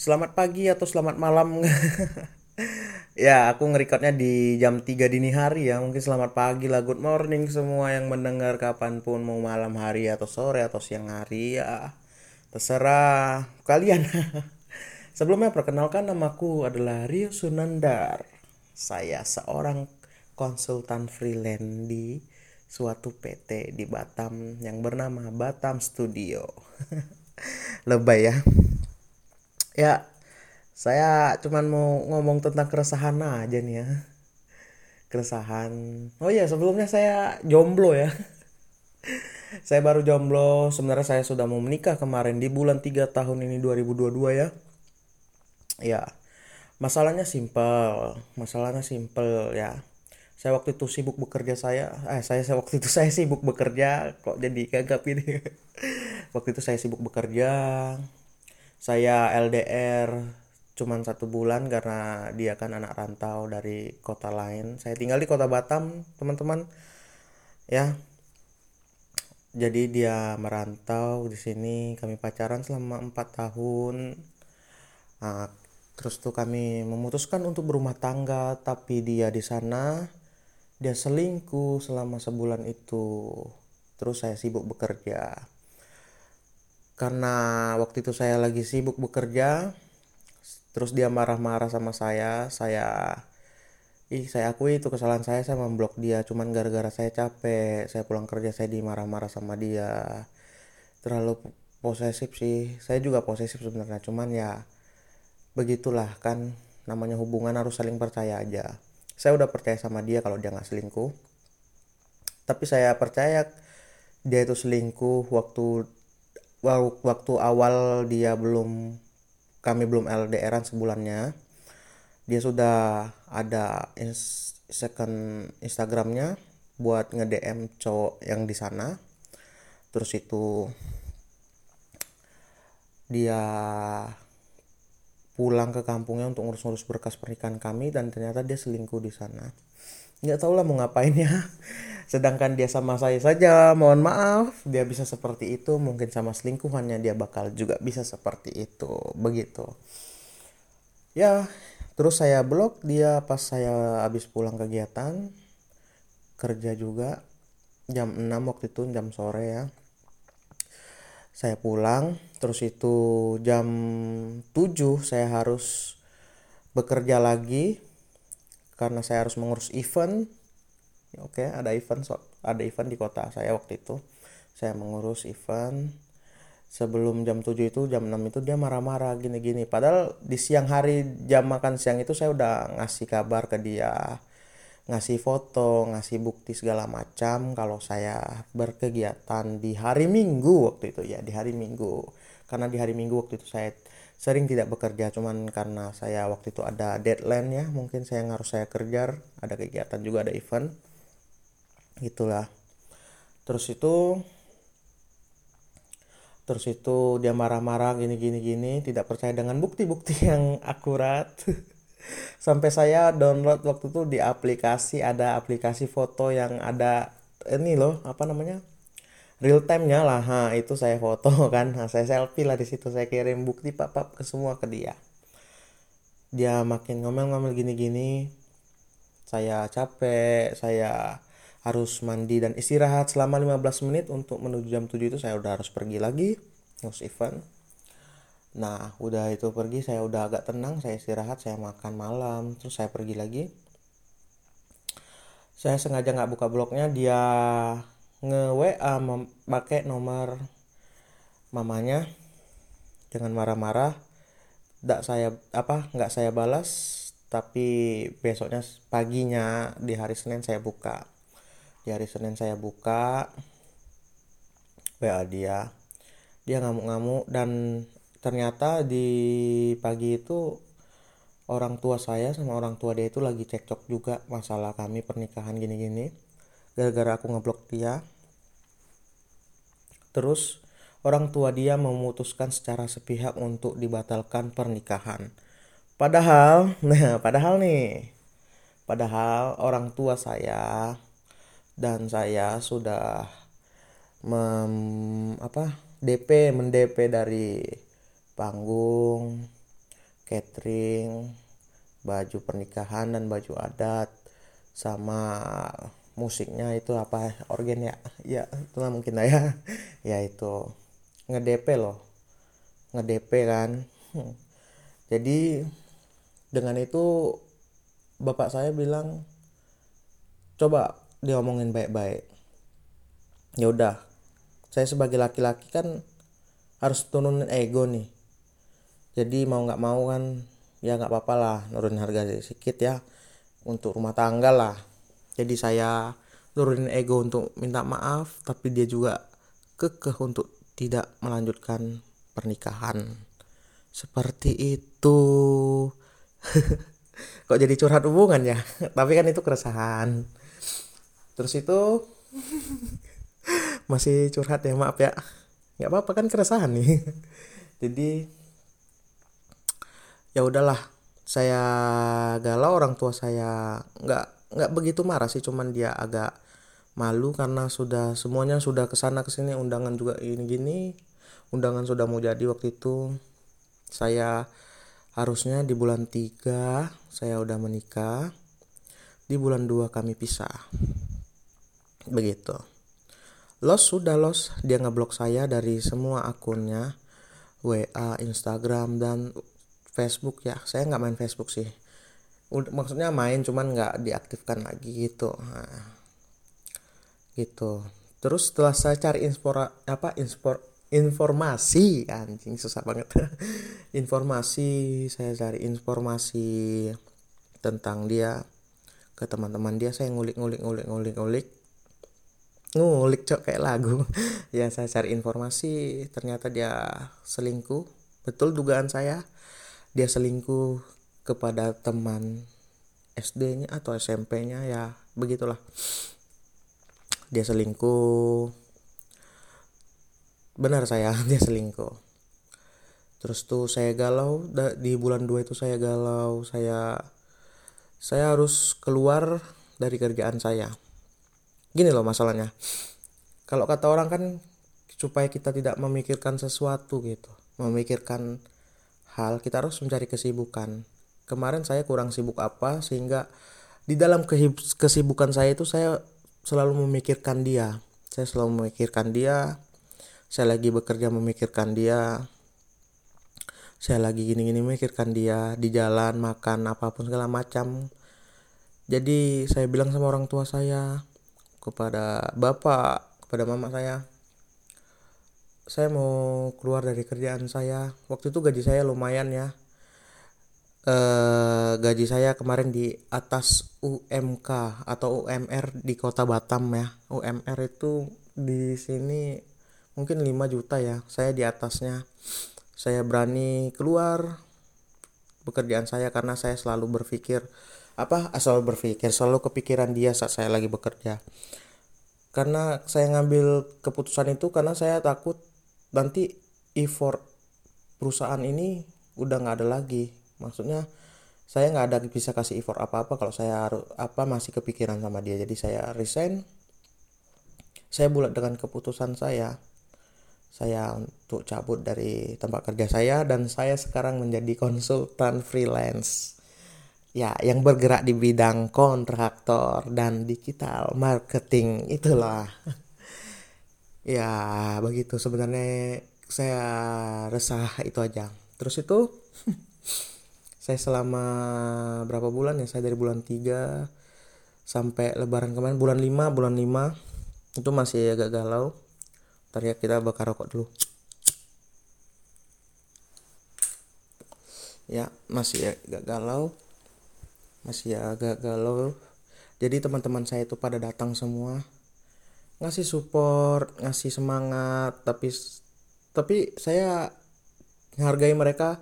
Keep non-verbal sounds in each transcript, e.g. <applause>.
Selamat pagi atau selamat malam. <laughs> ya, aku ngerekordnya di jam 3 dini hari ya. Mungkin selamat pagi lah, good morning semua yang mendengar kapan pun mau malam hari atau sore atau siang hari ya. Terserah kalian. <laughs> Sebelumnya perkenalkan namaku adalah Rio Sunandar. Saya seorang konsultan freelance di suatu PT di Batam yang bernama Batam Studio. <laughs> Lebay ya ya saya cuman mau ngomong tentang keresahan aja nih ya. Keresahan. Oh ya sebelumnya saya jomblo ya. <laughs> Saya baru jomblo. Sebenarnya saya sudah mau menikah kemarin di bulan 3 tahun ini 2022 ya. Ya masalahnya simpel. Masalahnya simpel ya. Saya waktu itu sibuk bekerja saya. Eh saya, saya waktu itu <laughs> saya sibuk bekerja. Kok jadi gagap ini? <laughs> Waktu itu saya sibuk bekerja saya LDR cuman satu bulan karena dia kan anak rantau dari kota lain. Saya tinggal di kota Batam teman-teman. Ya. Jadi dia merantau di sini. Kami pacaran selama empat tahun. Nah, terus tuh kami memutuskan untuk berumah tangga tapi dia di sana. Dia selingkuh selama sebulan itu. Terus saya sibuk bekerja karena waktu itu saya lagi sibuk bekerja terus dia marah-marah sama saya saya ih saya akui itu kesalahan saya saya memblok dia. Cuman gara-gara saya capek saya pulang kerja saya dimarah-marah sama dia. Terlalu posesif sih. Saya juga posesif sebenarnya cuman ya begitulah kan namanya hubungan harus saling percaya aja. Saya udah percaya sama dia kalau dia nggak selingkuh. Tapi saya percaya dia itu selingkuh waktu waktu awal dia belum kami belum LDRan sebulannya dia sudah ada second Instagramnya buat nge DM cowok yang di sana. Terus itu dia pulang ke kampungnya untuk ngurus-ngurus berkas pernikahan kami dan ternyata dia selingkuh di sana nggak tahu lah mau ngapain ya. Sedangkan dia sama saya saja mohon maaf. Dia bisa seperti itu mungkin sama selingkuhannya dia bakal juga bisa seperti itu. Begitu. Ya terus saya blok dia pas saya habis pulang kegiatan. Kerja juga. Jam 6 waktu itu jam sore ya. Saya pulang terus itu jam 7 saya harus bekerja lagi karena saya harus mengurus event. Oke okay, ada event ada event di kota saya waktu itu. Saya mengurus event. Sebelum jam 7 itu jam 6 itu dia marah-marah gini-gini. Padahal di siang hari jam makan siang itu saya udah ngasih kabar ke dia. Ngasih foto ngasih bukti segala macam kalau saya berkegiatan di hari minggu waktu itu. Ya di hari minggu. Karena di hari minggu waktu itu saya sering tidak bekerja cuman karena saya waktu itu ada deadline ya mungkin saya harus saya kerja ada kegiatan juga ada event gitulah terus itu terus itu dia marah-marah gini gini gini tidak percaya dengan bukti-bukti <laughs> yang akurat. <laughs> Sampai saya download waktu itu di aplikasi ada aplikasi foto yang ada ini loh apa namanya real time nya lah. Ha itu saya foto <laughs> kan. Nah, saya selfie lah di situ. Saya kirim bukti pap pap ke semua ke dia. Dia makin ngomel-ngomel gini-gini. Saya capek saya harus mandi dan istirahat selama 15 menit. Untuk menuju jam 7 itu saya udah harus pergi lagi. Ngurus event. Nah udah itu pergi saya udah agak tenang. Saya istirahat saya makan malam. Terus saya pergi lagi. Saya sengaja nggak buka blognya. Dia nge WA pakai nomor mamanya. Dengan marah-marah. Tidak saya apa nggak saya balas tapi besoknya paginya di hari Senin saya buka. Di hari Senin saya buka WA dia. Dia ngamuk-ngamuk dan ternyata di pagi itu orang tua saya sama orang tua dia itu lagi cekcok juga masalah kami pernikahan gini-gini gara-gara aku ngeblok dia. Terus orang tua dia memutuskan secara sepihak untuk dibatalkan pernikahan. Padahal <laughs> nah padahal nih padahal orang tua saya dan saya sudah mem, apa DP mendp dari panggung catering baju pernikahan dan baju adat sama musiknya itu apa organ ya ya itu lah mungkin lah ya. <laughs> Ya itu ngedp loh. Ngedp kan. Jadi dengan itu bapak saya bilang coba diomongin baik-baik. Ya udah saya sebagai laki-laki kan harus turunin ego nih. Jadi mau nggak mau kan ya nggak apa-apa lah nurunin harga sedikit ya untuk rumah tangga lah jadi saya turunin ego untuk minta maaf tapi dia juga kekeh untuk tidak melanjutkan pernikahan. Seperti itu. <laughs> Kok jadi curhat hubungan ya? <laughs> Tapi kan itu keresahan. Terus itu <laughs> masih curhat ya maaf ya. Nggak apa-apa kan keresahan nih. Jadi ya udahlah. Saya galau orang tua saya nggak nggak begitu marah sih cuman dia agak malu karena sudah semuanya sudah ke sana ke sini undangan juga ini gini undangan sudah mau jadi waktu itu. Saya harusnya di bulan 3 saya udah menikah di bulan 2 kami pisah. Begitu. Los sudah los. Dia ngeblok saya dari semua akunnya WA Instagram dan Facebook ya. Saya nggak main Facebook sih maksudnya main cuman nggak diaktifkan lagi gitu. Nah, gitu. Terus setelah saya cari inspora apa inspor informasi anjing susah banget. <laughs> Informasi saya cari informasi tentang dia ke teman-teman dia saya ngulik ngulik ngulik ngulik ngulik. Ngulik cok kayak lagu. <laughs> Ya saya cari informasi ternyata dia selingkuh. Betul dugaan saya dia selingkuh kepada teman SD-nya atau SMP-nya ya begitulah. Dia selingkuh. Benar saya <laughs> dia selingkuh. Terus tuh saya galau di bulan 2 itu saya galau. Saya saya harus keluar dari kerjaan saya. Gini loh masalahnya. Kalau kata orang kan supaya kita tidak memikirkan sesuatu gitu memikirkan hal kita harus mencari kesibukan kemarin saya kurang sibuk apa sehingga di dalam kesibukan saya itu saya selalu memikirkan dia. Saya selalu memikirkan dia saya lagi bekerja memikirkan dia saya lagi gini-gini memikirkan dia di jalan makan apa pun segala macam. Jadi saya bilang sama orang tua saya kepada bapak kepada mama saya saya mau keluar dari kerjaan saya. Waktu itu gaji saya lumayan ya e, gaji saya kemarin di atas UMK atau UMR di kota Batam ya. UMR itu di sini mungkin 5 juta ya. Saya di atasnya. Saya berani keluar pekerjaan saya karena saya selalu berpikir apa asal berpikir selalu kepikiran dia saat saya lagi bekerja. Karena saya ngambil keputusan itu karena saya takut nanti effort perusahaan ini udah nggak ada lagi maksudnya saya nggak ada bisa kasih effort apa-apa kalau saya harus apa masih kepikiran sama dia. Jadi saya resign saya bulat dengan keputusan saya. Saya untuk cabut dari tempat kerja saya dan saya sekarang menjadi konsultan freelance. Ya yang bergerak di bidang kontraktor dan digital marketing itulah. <laughs> Ya begitu. Sebenarnya saya resah itu aja. Terus itu <laughs> saya selama berapa bulan ya? Saya dari bulan 3 sampai lebaran kemarin. Bulan 5 bulan 5 itu masih agak galau. Ntar ya kita bakar rokok dulu. Ya masih agak galau. Masih agak galau. Jadi teman-teman saya itu pada datang semua. Ngasih support ngasih semangat tapi tapi saya menghargai mereka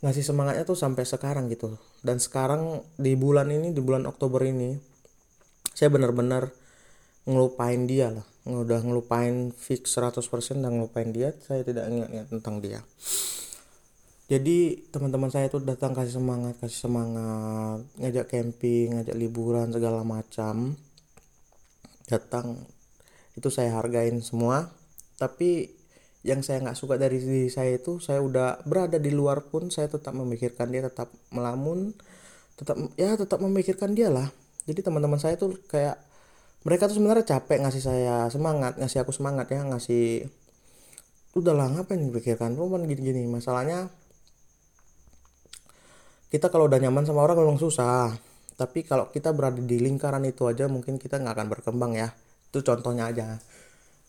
ngasih semangatnya tuh sampai sekarang gitu. Dan sekarang di bulan ini di bulan Oktober ini saya benar-benar ngelupain dia lah. Udah ngelupain fix 100% dan ngelupain dia saya tidak ingat-ingat tentang dia. Jadi teman-teman saya tuh datang kasih semangat kasih semangat ngajak camping ngajak liburan segala macam. Datang itu saya hargain semua. Tapi yang saya nggak suka dari diri saya itu saya udah berada di luar pun saya tetap memikirkan dia tetap melamun tetap ya tetap memikirkan dia lah. Jadi teman-teman saya tuh kayak mereka tuh sebenarnya capek ngasih saya semangat ngasih aku semangat ya ngasih udah lah ngapain dipikirkan? Cuman gini-gini. Masalahnya kita kalau udah nyaman sama orang memang susah. Tapi kalau kita berada di lingkaran itu aja mungkin kita nggak akan berkembang ya. Itu contohnya aja.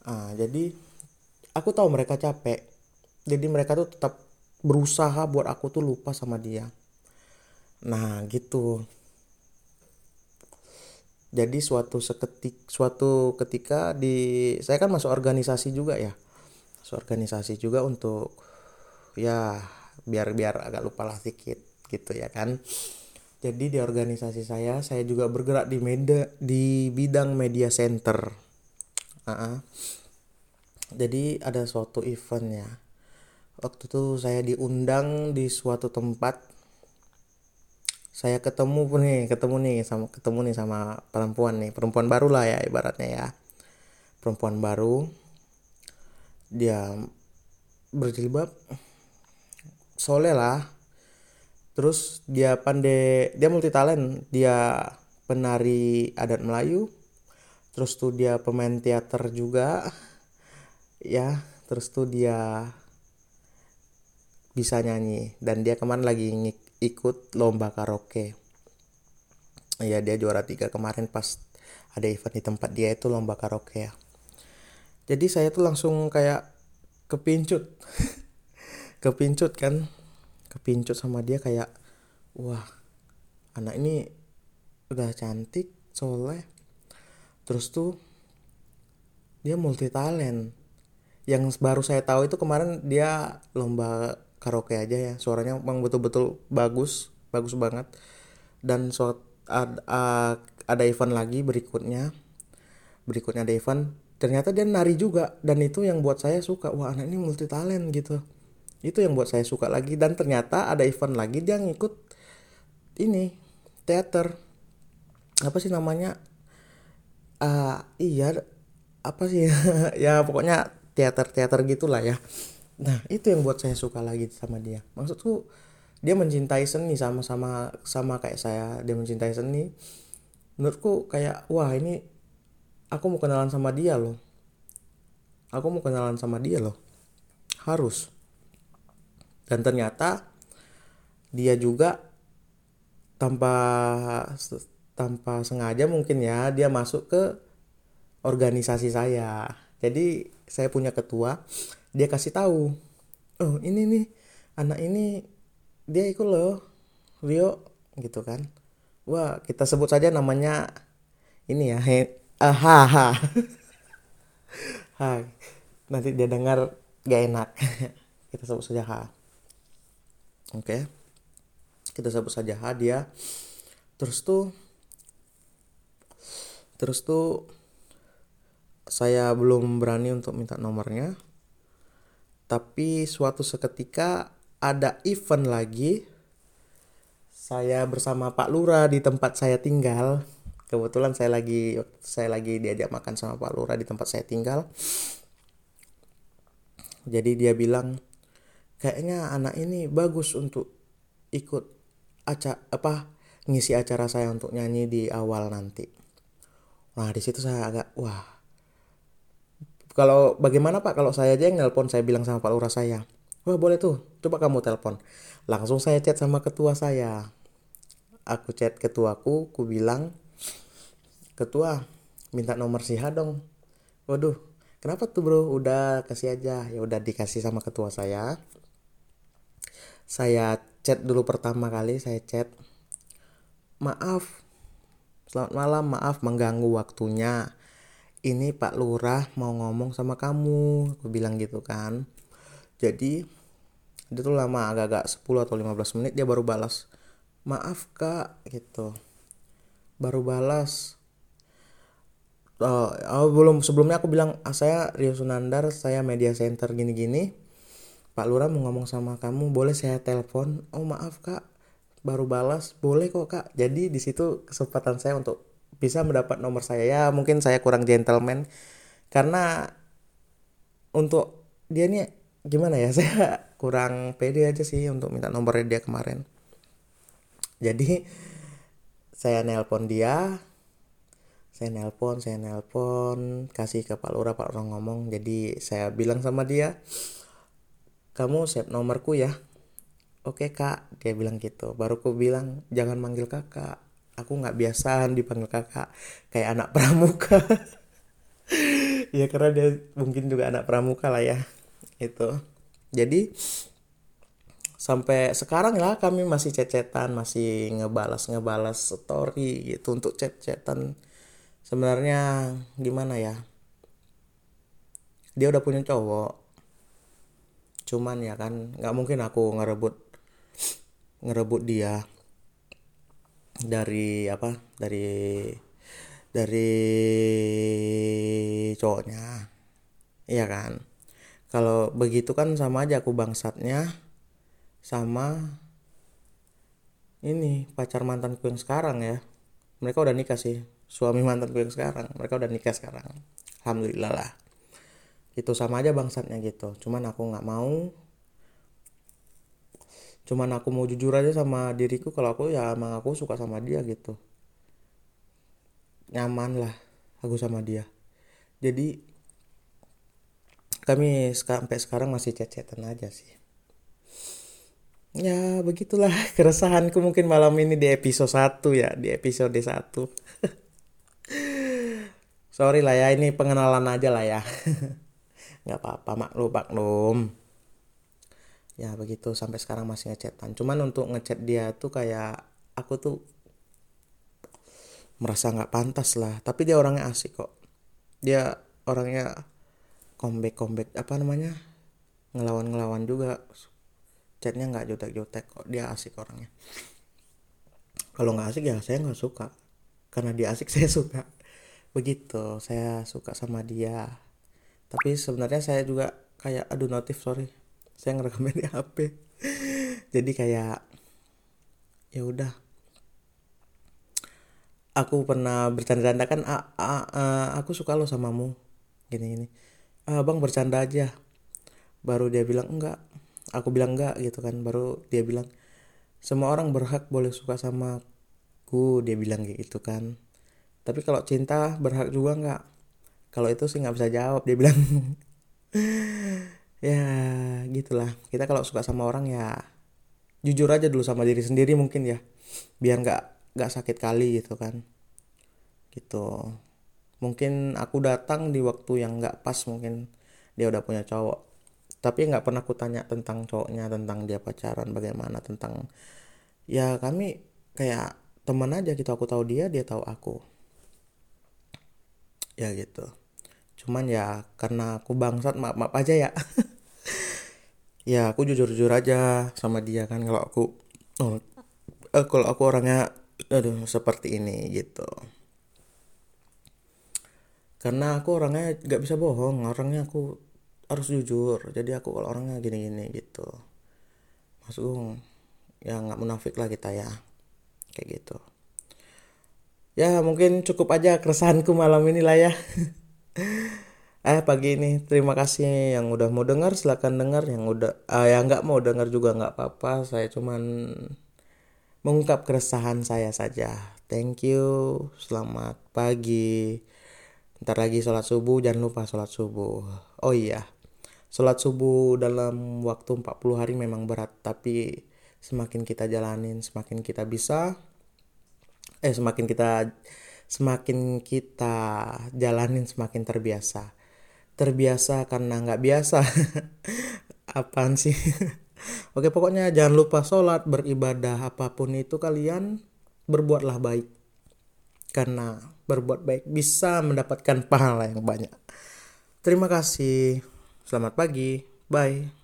Nah, jadi aku tahu mereka capek. Jadi mereka tuh tetap berusaha buat aku tuh lupa sama dia. Nah gitu. Jadi suatu seketik suatu ketika di saya kan masuk organisasi juga ya. Masuk organisasi juga untuk ya biar biar agak lupa lah sedikit gitu ya kan. Jadi di organisasi saya saya juga bergerak di media di bidang media center. Uh -uh jadi ada suatu event ya. Waktu itu saya diundang di suatu tempat. Saya ketemu pun nih ketemu nih sama ketemu nih sama perempuan nih. Perempuan baru lah ya ibaratnya ya. Perempuan baru. Dia berjilbab. Soleh lah. Terus dia pandai dia multi talent. Dia penari adat Melayu. Terus tuh dia pemain teater juga ya terus tuh dia bisa nyanyi. Dan dia kemarin lagi ikut lomba karaoke. Ya dia juara tiga kemarin pas ada event di tempat dia itu lomba karaoke ya. Jadi saya tuh langsung kayak kepincut. <laughs> Kepincut kan. Kepincut sama dia kayak wah anak ini udah cantik soleh. Terus tuh dia multi talent yang baru saya tahu itu kemarin dia lomba karaoke aja ya. Suaranya memang betul-betul bagus bagus banget. Dan so ada, ada event lagi berikutnya. Berikutnya ada event. Ternyata dia nari juga. Dan itu yang buat saya suka. Wah anak ini multi talent gitu. Itu yang buat saya suka lagi. Dan ternyata ada event lagi dia ngikut ini teater. Apa sih namanya? Uh, iya. Apa sih? <laughs> Ya pokoknya teater-teater gitulah ya. Nah itu yang buat saya suka lagi sama dia. Maksudku dia mencintai seni sama-sama sama kayak saya. Dia mencintai seni. Menurutku kayak wah ini aku mau kenalan sama dia loh. Aku mau kenalan sama dia loh. Harus. Dan ternyata dia juga tanpa tanpa sengaja mungkin ya dia masuk ke organisasi saya jadi saya punya ketua dia kasih tahu oh ini nih anak ini dia ikut loh Rio gitu kan. Wah kita sebut saja namanya ini ya he, uh, ha ha. <laughs> Ha nanti dia dengar gak enak. <laughs> Kita sebut saja ha. Oke okay. kita sebut saja ha dia. Terus tuh terus tuh saya belum berani untuk minta nomornya. Tapi suatu seketika ada event lagi. Saya bersama Pak Lura di tempat saya tinggal. Kebetulan saya lagi saya lagi diajak makan sama Pak Lura di tempat saya tinggal. Jadi dia bilang kayaknya anak ini bagus untuk ikut acara apa ngisi acara saya untuk nyanyi di awal nanti. Nah di situ saya agak wah kalau bagaimana Pak? Kalau saya aja yang nelpon saya bilang sama Pak Lurah saya wah boleh tuh. Coba kamu telepon. Langsung saya chat sama ketua saya. Aku chat ketuaku ku bilang ketua minta nomor si dong. Waduh kenapa tuh bro? Udah kasih aja. Ya udah dikasih sama ketua saya. Saya chat dulu pertama kali saya chat maaf selamat malam. Maaf mengganggu waktunya ini Pak Lurah mau ngomong sama kamu aku bilang gitu kan. Jadi itu tuh lama agak-agak 10 atau 15 menit dia baru balas maaf kak gitu. Baru balas. Oh, oh belum sebelumnya aku bilang ah, saya Rio Sunandar saya media center gini-gini. Pak Lurah mau ngomong sama kamu boleh saya telepon? Oh maaf kak. Baru balas boleh kok kak. Jadi di situ kesempatan saya untuk bisa mendapat nomor saya. Ya mungkin saya kurang gentleman. Karena untuk dia nih gimana ya? <laughs> Saya kurang pede aja sih untuk minta nomornya dia kemarin. Jadi saya nelpon dia saya nelpon saya nelpon kasih ke Pak Lura Pak Lura ngomong. Jadi saya bilang sama dia kamu save nomorku ya. Oke kak dia bilang gitu. Baru aku bilang jangan manggil kakak aku nggak biasa dipanggil kakak kayak anak <laughs> pramuka. Ya karena dia mungkin juga anak pramuka lah ya itu jadi sampai sekarang ya kami masih cecetan masih ngebalas ngebalas story gitu untuk chat-chatan sebenarnya gimana ya? Dia udah punya cowok. Cuman ya kan nggak mungkin aku ngerebut ngerebut dia dari apa? Dari dari cowoknya. Iya kan? Kalau begitu kan sama aja aku bangsatnya sama ini pacar mantanku yang sekarang ya. Mereka udah nikah sih. Suami mantanku yang sekarang. Mereka udah nikah sekarang. Alhamdulillah lah. Itu sama aja bangsatnya gitu. Cuman aku nggak mau cuman aku mau jujur aja sama diriku kalau aku ya emang aku suka sama dia gitu. Nyaman lah aku sama dia. Jadi kami sampai sekarang masih cecetan aja sih. Ya begitulah <laughs> keresahanku mungkin malam ini di episode 1 ya di episode 1 <laughs> sorry lah ya ini pengenalan aja lah ya. <laughs> Nggak apa-apa maklum maklum ya begitu. Sampai sekarang masih ngechatan cuman untuk ngechat dia tuh kayak aku tuh merasa nggak pantas lah. Tapi dia orangnya asik kok. Dia orangnya comeback comeback apa namanya ngelawan ngelawan juga. Chatnya nggak jutek-jutek kok. Dia asik orangnya. Kalau nggak asik ya saya nggak suka. Karena dia asik <laughs> saya suka. Begitu. Saya suka sama dia. Tapi sebenarnya saya juga kayak aduh notif sorry saya ngerekamnya di <laughs> HP jadi kayak ya udah. Aku pernah bercanda-canda kan a, a, a, aku suka lo samamu. Gini gini ah, bang bercanda aja. Baru dia bilang enggak. Aku bilang enggak gitu kan. Baru dia bilang semua orang berhak boleh suka sama ku. Dia bilang gitu kan. Tapi kalau cinta berhak juga enggak? Kalau itu sih nggak bisa jawab dia bilang <laughs> ya gitulah. Kita kalau suka sama orang ya jujur aja dulu sama diri sendiri mungkin ya. Biar nggak nggak sakit kali gitu kan. Gitu. Mungkin aku datang di waktu yang nggak pas mungkin dia udah punya cowok. Tapi nggak pernah aku tanya tentang cowoknya tentang dia pacaran bagaimana tentang ya kami kayak teman aja gitu. Aku tahu dia dia tahu aku. Ya gitu cuman ya karena aku bangsat maaf maaf aja ya. <laughs> Ya aku jujur jujur aja sama dia kan kalau aku oh, eh, kalau aku orangnya aduh seperti ini gitu. Karena aku orangnya nggak bisa bohong orangnya aku harus jujur. Jadi aku kalau orangnya gini-gini gitu. Maksudku ya nggak munafik lah kita ya kayak gitu. Ya mungkin cukup aja keresahanku malam ini lah ya <laughs> eh pagi ini terima kasih yang udah mau dengar silahkan dengar yang udah uh, yang nggak mau dengar juga nggak apa-apa. Saya cuman mengungkap keresahan saya saja. Thank you. Selamat pagi. Ntar lagi sholat subuh jangan lupa sholat subuh. Oh iya Sholat subuh dalam waktu 40 hari memang berat, tapi semakin kita jalanin, semakin kita bisa eh semakin kita semakin kita jalanin semakin terbiasa. Terbiasa karena nggak biasa. <laughs> Apaan sih? <laughs> Oke, pokoknya jangan lupa sholat, beribadah, apa pun itu kalian berbuatlah baik. Karena berbuat baik bisa mendapatkan pahala yang banyak. Terima kasih. Selamat pagi. Bye.